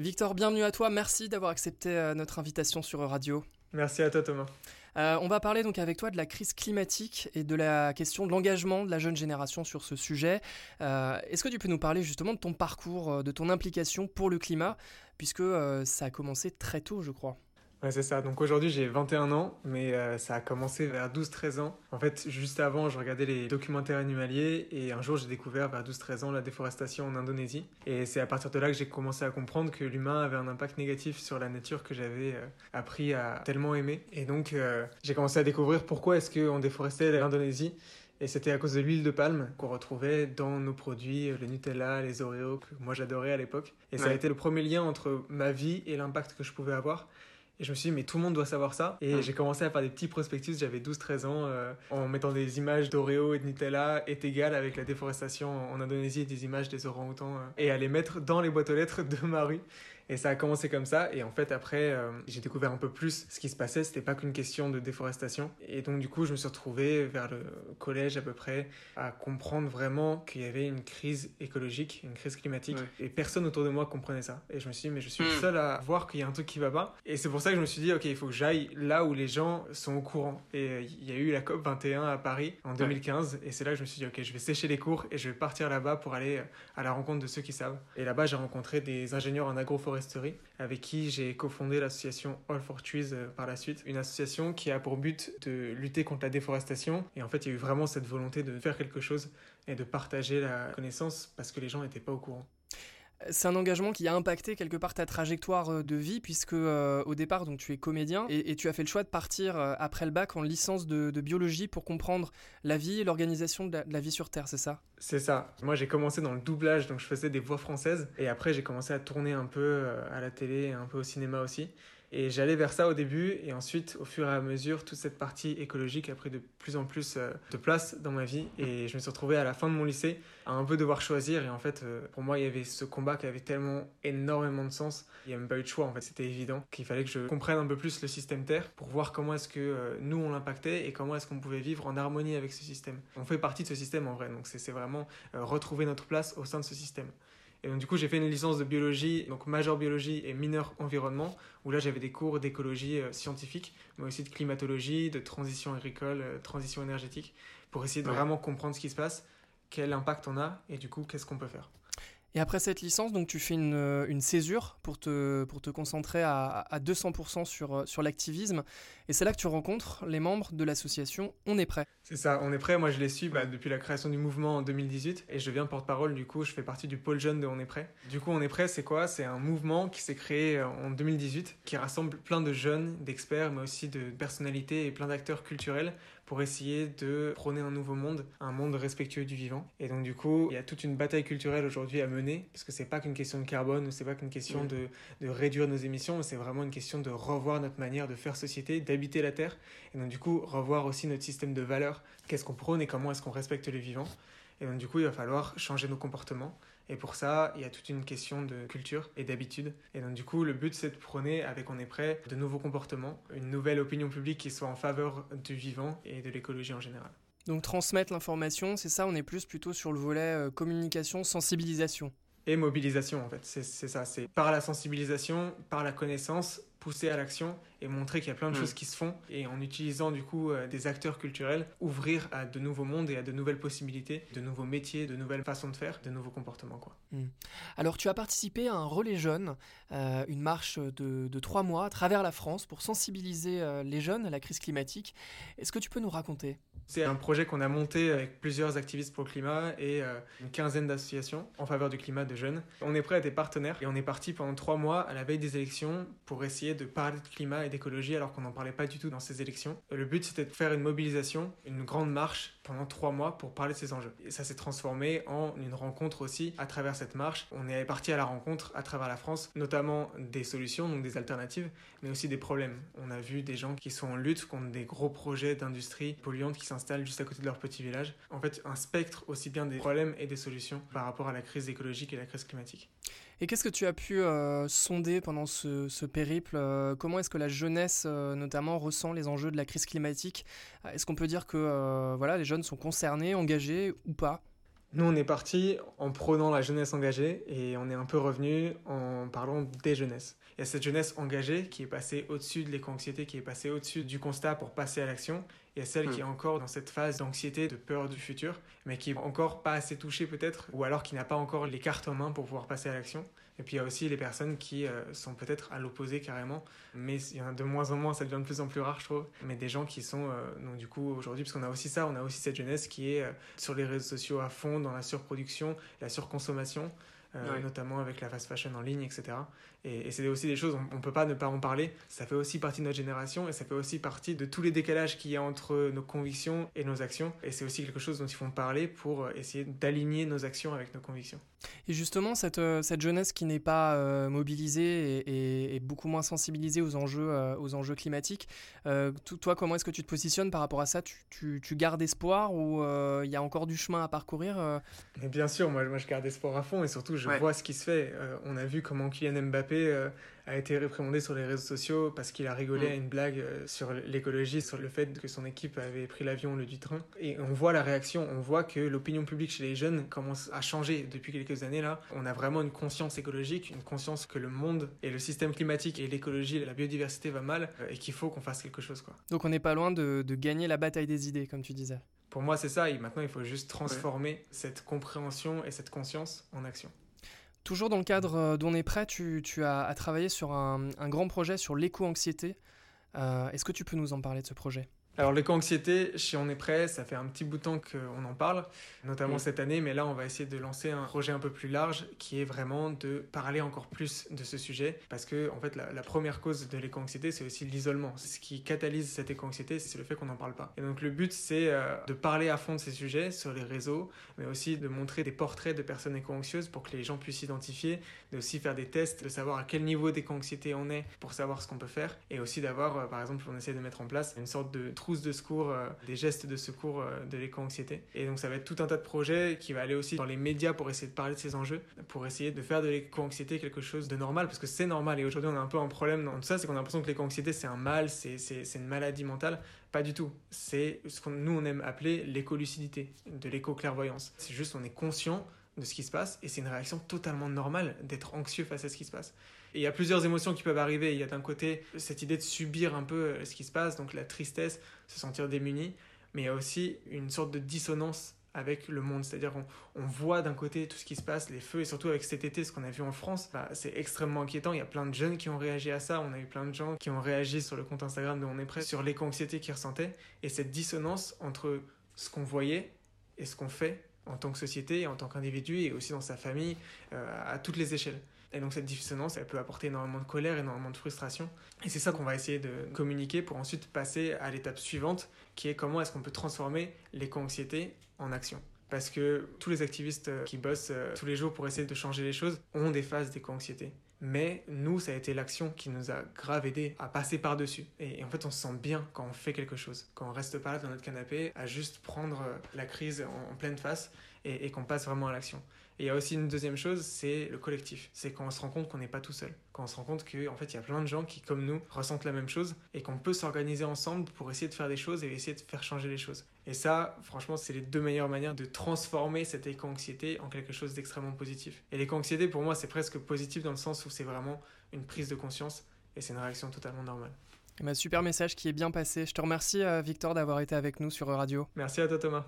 Victor, bienvenue à toi. Merci d'avoir accepté euh, notre invitation sur Radio. Merci à toi Thomas. Euh, on va parler donc avec toi de la crise climatique et de la question de l'engagement de la jeune génération sur ce sujet. Euh, est-ce que tu peux nous parler justement de ton parcours, de ton implication pour le climat, puisque ça a commencé très tôt, je crois? Ouais, c'est ça. Donc aujourd'hui, j'ai 21 ans, mais euh, ça a commencé vers 12-13 ans. En fait, juste avant, je regardais les documentaires animaliers et un jour, j'ai découvert vers 12-13 ans la déforestation en Indonésie. Et c'est à partir de là que j'ai commencé à comprendre que l'humain avait un impact négatif sur la nature que j'avais euh, appris à tellement aimer. Et donc, euh, j'ai commencé à découvrir pourquoi est-ce qu'on déforestait l'Indonésie. Et c'était à cause de l'huile de palme qu'on retrouvait dans nos produits, le Nutella, les Oreos, que moi j'adorais à l'époque. Et ça a été le premier lien entre ma vie et l'impact que je pouvais avoir. Et je me suis dit, mais tout le monde doit savoir ça. Et hmm. j'ai commencé à faire des petits prospectus, j'avais 12-13 ans, euh, en mettant des images d'Oreo et de Nutella est égal avec la déforestation en Indonésie et des images des orang-outans, euh, et à les mettre dans les boîtes aux lettres de ma rue. Et ça a commencé comme ça. Et en fait, après, euh, j'ai découvert un peu plus ce qui se passait. C'était pas qu'une question de déforestation. Et donc, du coup, je me suis retrouvé vers le collège à peu près à comprendre vraiment qu'il y avait une crise écologique, une crise climatique. Et personne autour de moi comprenait ça. Et je me suis dit, mais je suis le hmm. seul à voir qu'il y a un truc qui va pas. Et c'est pour ça que je me suis dit, ok, il faut que j'aille là où les gens sont au courant. Et euh, il y a eu la COP 21 à Paris en 2015. Et c'est là que je me suis dit, ok, je vais sécher les cours et je vais partir là-bas pour aller à la rencontre de ceux qui savent. Et là-bas, j'ai rencontré des ingénieurs en agroforesterie avec qui j'ai cofondé l'association All for Trees euh, par la suite. Une association qui a pour but de lutter contre la déforestation. Et en fait, il y a eu vraiment cette volonté de faire quelque chose et de partager la connaissance parce que les gens n'étaient pas au courant. C'est un engagement qui a impacté quelque part ta trajectoire euh, de vie, puisque euh, au départ, donc tu es comédien et, tu as fait le choix de partir euh, après le bac en licence de, biologie pour comprendre la vie et l'organisation de, la vie sur Terre, c'est ça? C'est ça. Moi, j'ai commencé dans le doublage, donc je faisais des voix françaises, et après j'ai commencé à tourner un peu à la télé et un peu au cinéma aussi. Et j'allais vers ça au début, et ensuite, au fur et à mesure, toute cette partie écologique a pris de plus en plus euh, de place dans ma vie. Et je me suis retrouvé à la fin de mon lycée à un peu devoir choisir. Et en fait, euh, pour moi, il y avait ce combat qui avait tellement énormément de sens. Il n'y a même pas eu de choix, en fait. C'était évident qu'il fallait que je comprenne un peu plus le système Terre pour voir comment est-ce que euh, nous, on l'impactait et comment est-ce qu'on pouvait vivre en harmonie avec ce système. On fait partie de ce système en vrai, donc c'est vraiment retrouver notre place au sein de ce système. Et donc, du coup, j'ai fait une licence de biologie, donc major biologie et mineur environnement, où là, j'avais des cours d'écologie euh, scientifique, mais aussi de climatologie, de transition agricole, euh, transition énergétique, pour essayer de vraiment comprendre ce qui se passe, quel impact on a, et du coup, qu'est-ce qu'on peut faire. Et après cette licence, donc tu fais une, euh, une césure pour te, pour te concentrer à, à 200% sur, euh, sur l'activisme. Et c'est là que tu rencontres les membres de l'association On est prêt. C'est ça, On est prêt. Moi, je les suis bah, depuis la création du mouvement en 2018 et je deviens porte-parole. Du coup, je fais partie du pôle jeune de On est prêt. Du coup, On est prêt, c'est quoi? C'est un mouvement qui s'est créé euh, en 2018 qui rassemble plein de jeunes, d'experts, mais aussi de personnalités et plein d'acteurs culturels pour essayer de prôner un nouveau monde, un monde respectueux du vivant. Et donc du coup, il y a toute une bataille culturelle aujourd'hui à mener, parce que c'est pas qu'une question de carbone, c'est pas qu'une question de, de, réduire nos émissions, c'est vraiment une question de revoir notre manière de faire société, d'habiter la Terre, et donc du coup, revoir aussi notre système de valeurs, qu'est-ce qu'on prône et comment est-ce qu'on respecte les vivants? Et donc du coup, il va falloir changer nos comportements. Et pour ça, il y a toute une question de culture et d'habitude. Et donc du coup, le but, c'est de prôner, avec On est prêt, de nouveaux comportements, une nouvelle opinion publique qui soit en faveur du vivant et de l'écologie en général. Donc transmettre l'information, c'est ça, on est plus plutôt sur le volet euh, communication, sensibilisation. Et mobilisation, en fait, c'est ça. C'est par la sensibilisation, par la connaissance, pousser à l'action et montrer qu'il y a plein de mm. choses qui se font et en utilisant du coup euh, des acteurs culturels, ouvrir à de nouveaux mondes et à de nouvelles possibilités, de nouveaux métiers, de nouvelles façons de faire, de nouveaux comportements. Quoi. Mm. Alors tu as participé à un relais jeune, euh, une marche de, de, trois mois à travers la France pour sensibiliser euh, les jeunes à la crise climatique. Est-ce que tu peux nous raconter? C'est un projet qu'on a monté avec plusieurs activistes pour le climat et une quinzaine d'associations en faveur du climat de jeunes. On est prêt à des partenaires et on est parti pendant trois mois à la veille des élections pour de parler de climat et d'écologie alors qu'on n'en parlait pas du tout dans ces élections. Le but c'était de faire une mobilisation, une grande marche pendant trois mois pour parler de ces enjeux. Et ça s'est transformé en une rencontre aussi à travers cette marche. On est parti à la rencontre à travers la France, notamment des solutions, donc des alternatives, mais aussi des problèmes. On a vu des gens qui sont en lutte contre des gros projets d'industrie polluante qui s'installent juste à côté de leur petit village. En fait, un spectre aussi bien des problèmes et des solutions par rapport à la crise écologique et la crise climatique. Et qu'est-ce que tu as pu euh, sonder pendant ce, périple euh, Comment est-ce que la jeunesse, euh, notamment, ressent les enjeux de la crise climatique? Est-ce qu'on peut dire que voilà, les jeunes sont concernés, engagés ou pas Nous, on est parti en prônant la jeunesse engagée et on est un peu revenu en parlant des jeunesses. Il y a cette jeunesse engagée qui est passée au-dessus de l'éco-anxiété, qui est passée au-dessus du constat pour passer à l'action. Il y a celle qui est hmm. encore dans cette phase d'anxiété, de peur du futur, mais qui est encore pas assez touchée peut-être, ou alors qui n'a pas encore les cartes en main pour pouvoir passer à l'action. Et puis il y a aussi les personnes qui euh, sont peut-être à l'opposé carrément, mais il y en a de moins en moins, ça devient de plus en plus rare je trouve, mais des gens qui sont, euh, donc du coup aujourd'hui, parce qu'on a aussi ça, on a aussi cette jeunesse qui est euh, sur les réseaux sociaux à fond, dans la surproduction, la surconsommation, notamment avec la fast fashion en ligne, etc. Et, c'est aussi des choses, on ne peut pas ne pas en parler. Ça fait aussi partie de notre génération et ça fait aussi partie de tous les décalages qu'il y a entre nos convictions et nos actions. Et c'est aussi quelque chose dont il faut parler pour essayer d'aligner nos actions avec nos convictions. Et justement, cette, euh, cette jeunesse qui n'est pas euh, mobilisée et, beaucoup moins sensibilisée aux enjeux, euh, aux enjeux climatiques, toi, comment est-ce que tu te positionnes par rapport à ça? Tu, tu, gardes espoir ou il y a encore du chemin à parcourir Mais Bien sûr, moi, moi je garde espoir à fond et surtout je vois ce qui se fait. on a vu comment Kylian Mbappé euh, a été réprimandé sur les réseaux sociaux parce qu'il a rigolé mm. à une blague euh, sur l'écologie, sur le fait que son équipe avait pris l'avion au lieu du train. Et on voit la réaction, on voit que l'opinion publique chez les jeunes commence à changer depuis quelques années là. On a vraiment une conscience écologique, une conscience que le monde et le système climatique et l'écologie et la biodiversité va mal euh, et qu'il faut qu'on fasse quelque chose. Quoi. Donc on n'est pas loin de, gagner la bataille des idées, comme tu disais. Pour moi, c'est ça. Et maintenant, il faut juste transformer cette compréhension et cette conscience en action. Toujours dans le cadre euh, d'On est prêt, tu, as, travaillé sur un, grand projet sur l'éco-anxiété. Euh, est-ce que tu peux nous en parler de ce projet? Alors l'éco-anxiété, chez On est prêt, ça fait un petit bout de temps qu'on en parle, notamment cette année, mais là on va essayer de lancer un projet un peu plus large qui est vraiment de parler encore plus de ce sujet, parce que en fait la, première cause de l'éco-anxiété c'est aussi l'isolement. Ce qui catalyse cette éco-anxiété, c'est le fait qu'on n'en parle pas. Et donc le but c'est euh, de parler à fond de ces sujets sur les réseaux, mais aussi de montrer des portraits de personnes éco-anxieuses pour que les gens puissent s'identifier, de aussi faire des tests, de savoir à quel niveau d'éco-anxiété on est pour savoir ce qu'on peut faire, et aussi d'avoir, euh, par exemple, on essaie de mettre en place une sorte de de secours, euh, des gestes de secours euh, de l'éco-anxiété. Et donc ça va être tout un tas de projets qui va aller aussi dans les médias pour essayer de parler de ces enjeux, pour essayer de faire de l'éco-anxiété quelque chose de normal, parce que c'est normal. Et aujourd'hui on a un peu un problème dans tout ça, c'est qu'on a l'impression que l'éco-anxiété c'est un mal, c'est une maladie mentale. Pas du tout. C'est ce que nous on aime appeler l'éco-lucidité, de l'éco-clairvoyance. C'est juste on est conscient de ce qui se passe et c'est une réaction totalement normale d'être anxieux face à ce qui se passe. Il y a plusieurs émotions qui peuvent arriver. Il y a d'un côté cette idée de subir un peu euh, ce qui se passe, donc la tristesse, se sentir démuni, mais il y a aussi une sorte de dissonance avec le monde. C'est-à-dire on, on voit d'un côté tout ce qui se passe, les feux, et surtout avec cet été, ce qu'on a vu en France, bah, c'est extrêmement inquiétant. Il y a plein de jeunes qui ont réagi à ça. On a eu plein de gens qui ont réagi sur le compte Instagram de On est prêt, sur l'éco-anxiété qu'ils ressentaient. Et cette dissonance entre ce qu'on voyait et ce qu'on fait en tant que société, en tant qu'individu, et aussi dans sa famille, euh, à toutes les échelles. Et donc cette dissonance, elle peut apporter énormément de colère, énormément de frustration. Et c'est ça qu'on va essayer de communiquer pour ensuite passer à l'étape suivante, qui est comment est-ce qu'on peut transformer l'éco-anxiété en action. Parce que tous les activistes qui bossent euh, tous les jours pour essayer de changer les choses ont des phases d'éco-anxiété. Mais nous, ça a été l'action qui nous a grave aidé à passer par-dessus. Et, en fait, on se sent bien quand on fait quelque chose, quand on reste pas là dans notre canapé à juste prendre euh, la crise en, pleine face et qu'on passe vraiment à l'action. Et il y a aussi une deuxième chose, c'est le collectif. C'est quand on se rend compte qu'on n'est pas tout seul. Quand on se rend compte qu'en en fait, il y a plein de gens qui, comme nous, ressentent la même chose et qu'on peut s'organiser ensemble pour essayer de faire des choses et essayer de faire changer les choses. Et ça, franchement, c'est les deux meilleures manières de transformer cette éco-anxiété en quelque chose d'extrêmement positif. Et l'éco-anxiété, pour moi, c'est presque positif dans le sens où c'est vraiment une prise de conscience et c'est une réaction totalement normale. Un super message qui est bien passé. Je te remercie, euh, Victor, d'avoir été avec nous sur Radio. Merci à toi, Thomas.